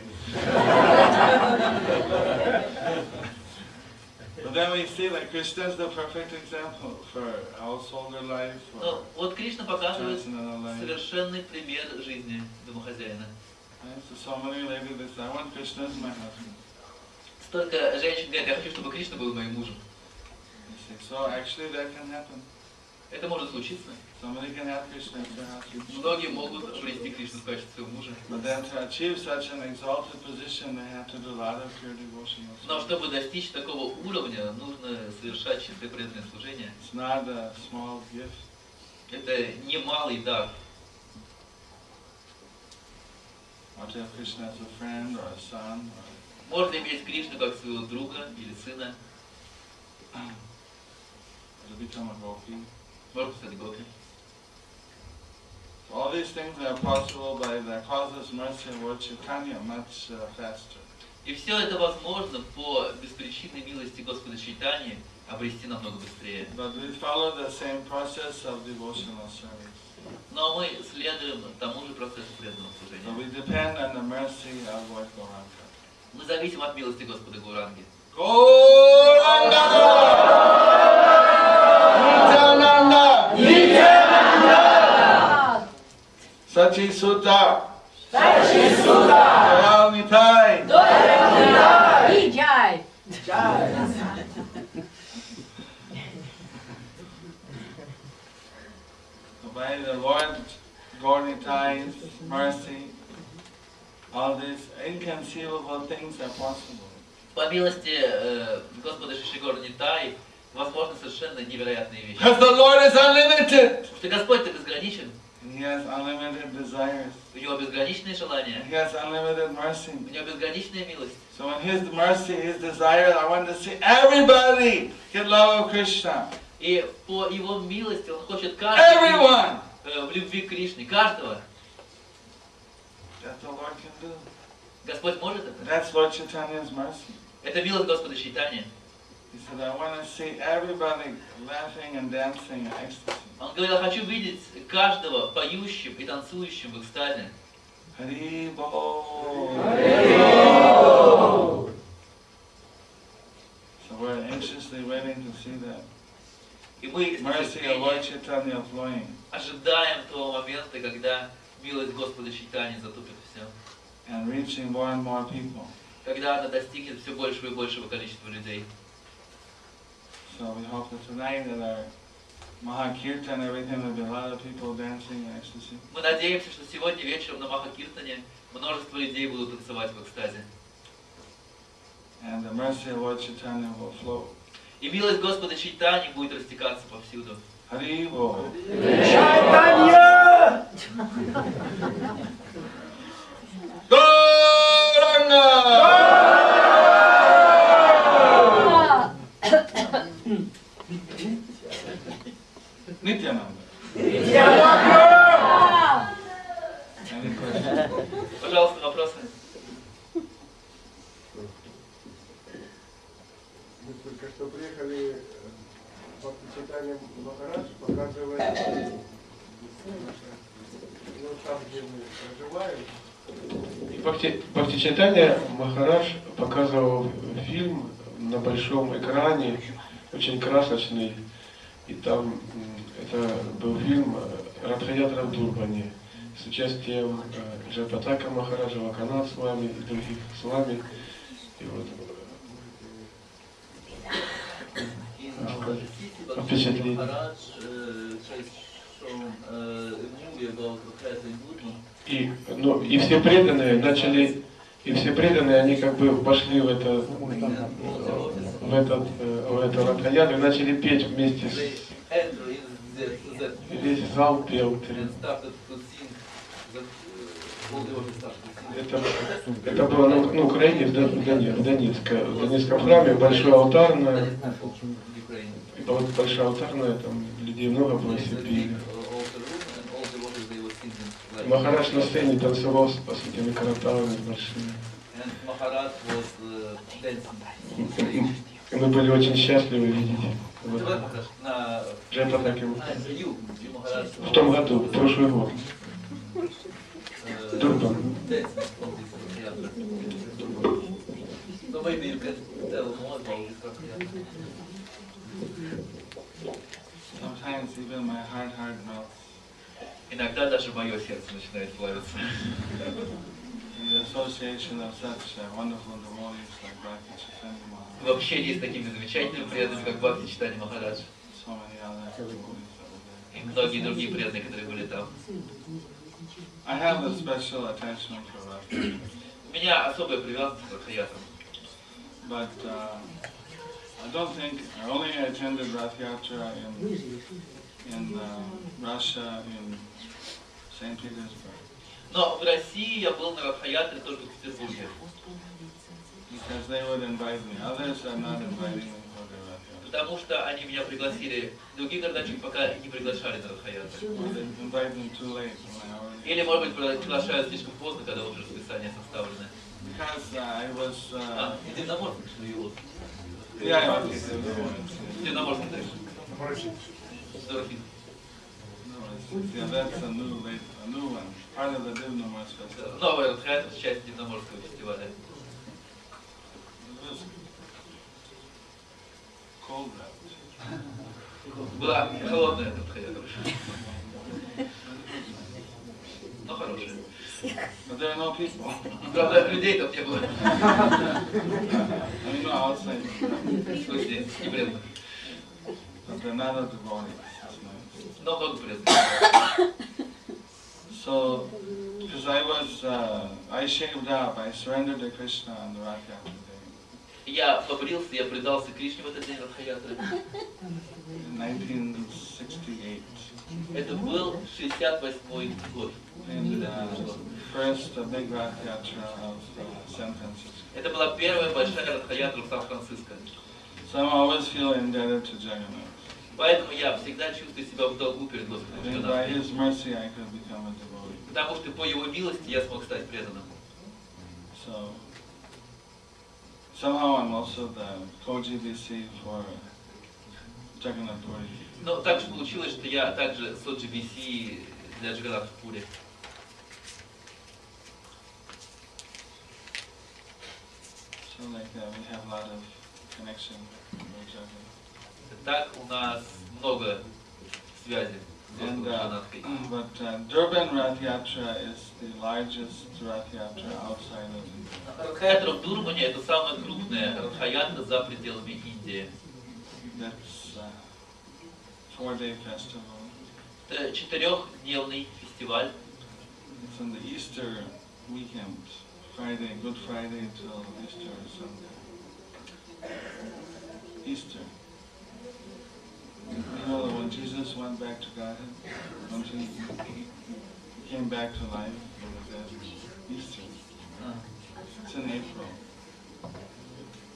but then we see that Krishna is the perfect example for householder life, Ну, вот Кришна показывает совершенный пример жизни домохозяина. Столько женщин говорят, я хочу, чтобы Кришна был моим мужем. You see. So actually that can happen. Это может случиться. Somebody can have Krishna as their husband. Многие могут обрести Кришну в качестве своего мужа. But then to achieve such an exalted position, they have to do a lot of pure devotional Но чтобы достичь такого уровня, нужно совершать чистое преданное служение. It's not a small gift. Это немалый дар. Or to have Krishna as a friend or a son or Можно иметь Кришну как своего друга или сына, можно стать гопи. All these things are possible by the causeless mercy of Lord Chaitanya much uh, faster. И все это возможно по беспричинной милости Господа Чайтани обрести намного быстрее. But we follow the same process of devotional service. Но мы следуем тому же процессу преданного So служения. we depend on the mercy of Lord Gauranga. Мы зависим от милости Господа Гуранги. Gauranga! Nityananda! Sachi Sutta! Sachi Sutta! Dayal Nitai! Jai. By the Lord Gaurnitai's mercy, all these inconceivable things are possible. По милости э, Господа Шишигора Нитай возможны совершенно невероятные вещи. Because the Lord is unlimited! Потому что Господь-то безграничен, And He has unlimited desires. у Него безграничные желания, He has unlimited mercy. у Него безграничная милость. So in His mercy, His desire, I want to see everybody get love of Krishna. И по Его милости Он хочет каждого Everyone! Э, в любви к Кришне, каждого. That the Lord can do. Господь может это. That's Lord Chaitanya's mercy. Это милость Господа Чайтани. He said, I want to see everybody laughing and dancing in ecstasy. Он говорил, я хочу видеть каждого поющим и танцующим в экстазе. So we're anxiously waiting to see that И мы с mercy of Lord нетерпением Chaitanya flowing ожидаем того момента, когда милость Господа Чайтани затупит все. and reaching more and more people. Когда она достигнет все большего и большего количества людей. So we hope that tonight at our Mahakirtan, everything, there'll be a lot of people dancing in ecstasy. Мы надеемся, что сегодня вечером на Махакиртане множество людей будут танцевать в экстазе. And the mercy of Lord Chaitanya will flow. И милость Господа Чайтани будет растекаться повсюду. Hari Bo. Nityananda. Any questions? Пожалуйста, вопросы? Мы только что приехали э, Махарадж, показывает, ну, там, где мы проживаем. И Бхакти, Бхактичитания Махарадж показывал фильм на большом экране, очень красочный. И там это был фильм э, Радхаятра в Дурбане с участием э, Джапатака Махараджа, Ваканат с вами и других с вами. И вот Впечатление. Э, э, Budman. И, ну, и все преданные начали, и все преданные, они как бы пошли в это, в этот, э, в это Радхаяду и начали петь вместе с... Весь зал пел. Это, это было на, на Украине, в, Дон- в Дон- в Донецке, в Донецком храме, большой алтарная, вот большая алтарная, там людей много было, like Махарадж на сцене танцевал с, этими караталами большими. мы были очень счастливы видеть. Вот. В том году, в прошлый год. Uh, Durban. dancing on this theater. So maybe you can tell more about this theater. Sometimes even my heart, heart melts. Иногда даже мое сердце начинает плавиться. In the association of such uh, wonderful devotees like Bhakti Chaitanya В общении с такими замечательными преданными, как Бхакти Читани Махарадж so many other devotees that were there. и многие другие преданные, которые были там. I have a special attachment for Bhakti, У меня особая привязанность к Радхаятам. but uh, I don't think, I only attended Rath Yatra in, in uh, Russia, in St. Petersburg, Но в России я был на Радхаятре только в Петербурге, because they would invite me. Others are not inviting me for their Rath Yatra. потому что они меня пригласили. Другие городочки пока не приглашали на Радхаятры. Or they invite me too late. Или, может быть, приглашают слишком поздно, когда уже расписание составлено. Because uh, I was... А, Uh, и Дивноморск, что его. part of the Divnamas festival. Новая Радхаятра, часть Дивноморского фестиваля. Была холодная Радхаятра. But there are no people. Правда, людей там не было. I mean, no outside, Слушайте, не преданных. but they're not a devotee. That's nice. Но много преданных. So, because I was, uh, I shaved up, I surrendered to Krishna on the Rath Yatra day Я побрился, я предался Кришне в этот день Радхаятры. in 1968. Это был 68 год. Uh, first uh, big Rath Yatra of uh, San Francisco. Это была первая большая Радхаятра в Сан-Франциско. So I always feel indebted to Jagannath. Поэтому я всегда чувствую себя в долгу перед Господом And by Джаганатхом. his mercy I could become a devotee. Потому что по его милости я смог стать преданным. So somehow I'm also the co-GBC for Jagannath Puri. Но так же получилось, что я также с OGBC для Джаганатха Пури. So like uh, we have a lot of connection with Jagannath. Так у нас много связи с And uh, but uh, Durban Rath Yatra is the largest Rath Yatra outside of India. Радхаятра в Дурбане это самая крупная Радхаятра за пределами Индии. That's four-day festival. Это четырехдневный фестиваль. It's on the Easter weekend, Friday, Good Friday till Easter Sunday. Easter. You know when Jesus went back to Godhead? Don't you? came back to life. It was at Easter. А, It's in April.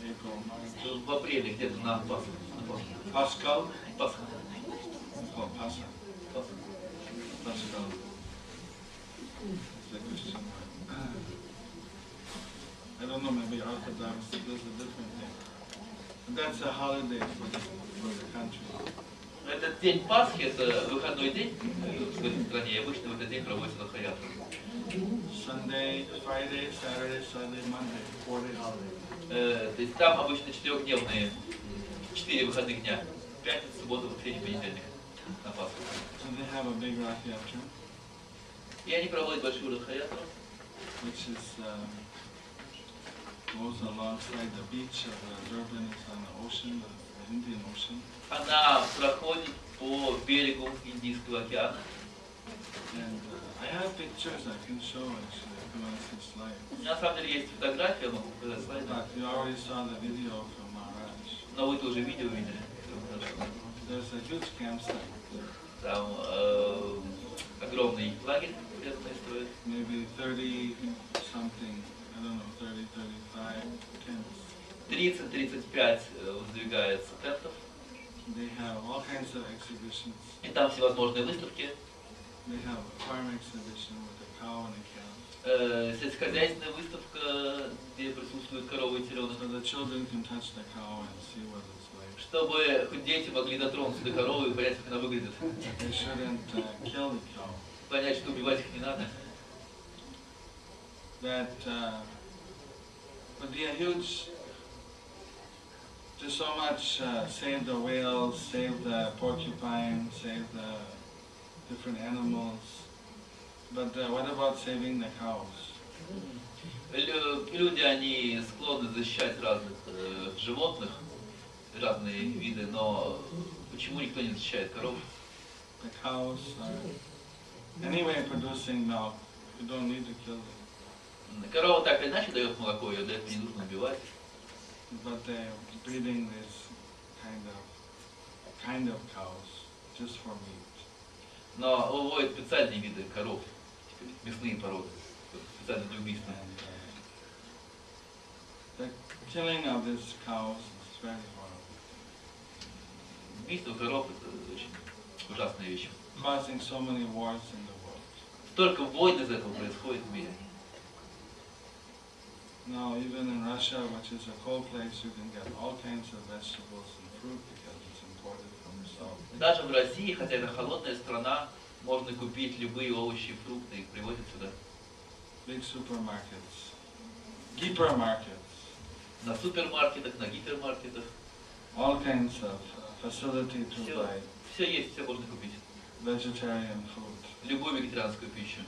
April, March. В апреле где-то на Пасху. На Пасху. It's. I don't know, maybe Orthodox, there's a different thing. But that's a holiday for the, for the country. Этот день Пасхи, это выходной день э, в этой стране, обычно в этот день проводится Лохаятра. Sunday, Friday, Saturday, Sunday, Monday, four-day holiday. Э, то есть там обычно четырехдневные, четыре выходных дня. Пятница, суббота, воскресенье, понедельник на Пасху. So they have a big Rath Yatra, И они проводят большую Лохаятру, which is, um, goes alongside the beach of uh, Durban, it's on the ocean, the the Indian Ocean. она проходит по берегу Индийского океана. And uh, I have pictures I can show actually, if you want to see slide. У меня на самом деле есть фотография, могу показать слайды. But you already saw the video from Maharaj. Но вы тоже видео видели. There's a huge campsite, Там э, огромный лагерь преданные строят. maybe 30 something, I don't know, 30, 35 tents. 30-35 э, воздвигается тентов. They have all kinds of exhibitions. И там всевозможные выставки. They have a farm exhibition with a cow and a cow. Э, сельскохозяйственная выставка, где присутствуют коровы и теленок. So the children can touch the cow and see what it's like. Чтобы хоть дети могли дотронуться до коровы и понять, как она выглядит. Uh. Понять, что убивать их не надо. That, uh, but the huge, there's so much, uh, save the whales, save the porcupine, save the different animals. But uh, what about saving the cows? Лю- Люди, они склонны защищать разных э, животных, разные виды, но почему никто не защищает коров? The cows are anyway producing milk. You don't need to kill them. Корова так или иначе дает молоко, ее для этого не нужно убивать. But they're breeding this kind of, kind of cows just for meat. Но выводят специальные виды коров, типа мясные породы, специально для убийства. Uh, the killing of these cows is very horrible, Убийство коров это очень ужасная вещь. Столько войн из этого происходит в мире. Now, even in Russia, which is a cold place, you can get all kinds of vegetables and fruit because it's imported from the south. Даже в России, хотя это холодная страна, можно купить любые овощи и фрукты, их привозят сюда. Big supermarkets, hypermarkets, На супермаркетах, на гипермаркетах. all kinds of uh, facility to Все, buy все есть, все можно купить. vegetarian food. Любую вегетарианскую пищу.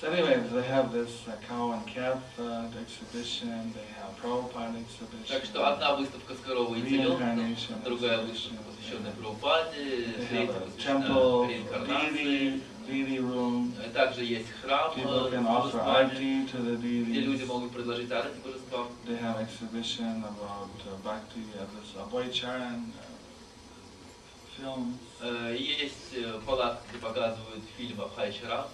So anyways, they have this uh, cow and calf uh, exhibition, they have Prabhupada exhibition. Так что одна выставка с коровой и теленком, Reincarnation другая exhibition. выставка, посвященная Прабхупаде, They третья have a посвящена temple, реинкарнации. deity, deity room. Э, Также есть храм People э, can с offer божествами, arti to the где люди deities. могут предложить арати божествам. They have exhibition about uh, bhakti, uh, this Abhay Charan uh, film. Э, Есть э, палатки, где показывают фильм Абхай Чарам.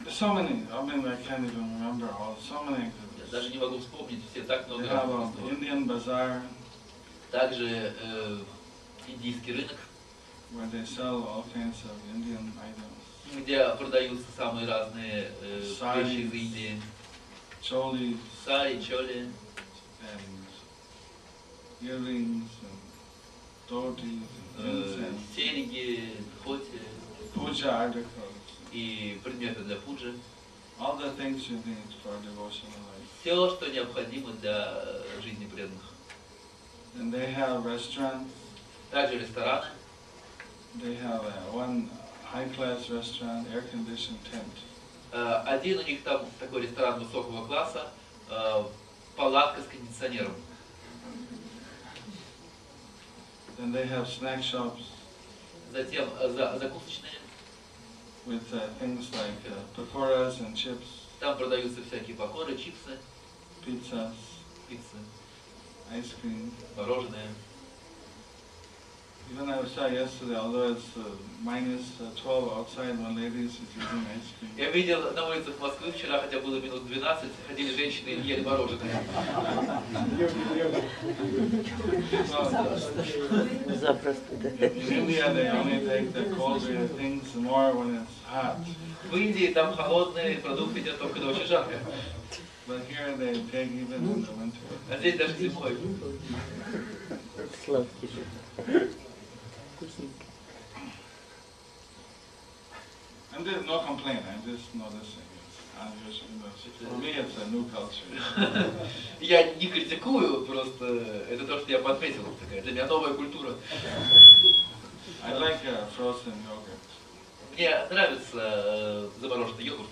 There's so many, I mean, I can't even remember all, so many Я даже не могу вспомнить все, так They много have разных an выставок. Indian bazaar Также э, индийский рынок, where they sell all kinds of Indian items. где продаются самые разные э, вещи из Индии. Cholis Сари, чоли, and earrings and and э, серьги, хоти puja и предметы для пуджи. all the things you need for devotional life. Все, что необходимо для э, жизни преданных. And they have restaurants. Также рестораны. They have uh, one high-class restaurant, air-conditioned tent. Э, Один у них там такой ресторан высокого класса, э, палатка с кондиционером. Then they have snack shops Затем э, за- закусочные, with uh, things like uh, pakoras and chips, там продаются всякие покоры, чипсы, pizzas, пиццы, ice cream. мороженое. Even I saw yesterday, although it's uh, minus uh, 12 outside, one lady is eating ice cream. Я видел на улицах Москвы вчера, хотя было минус 12, ходили женщины и ели мороженое. Запросто, да. In India, they only take the colder things more when it's hot. В Индии там холодные продукты едят только когда очень жарко. But here they take even in the winter. А здесь даже зимой. Сладкий And there's no complaint, I'm just noticing it. I'm just, you know, for me, it's a new culture. Я не критикую, просто это то, что я подметил. Такая для меня новая культура. I like uh, frozen yogurt. Мне нравится э, замороженный йогурт.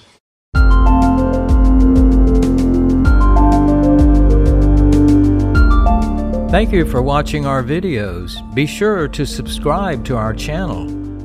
Thank you for watching our videos. Be sure to subscribe to our channel.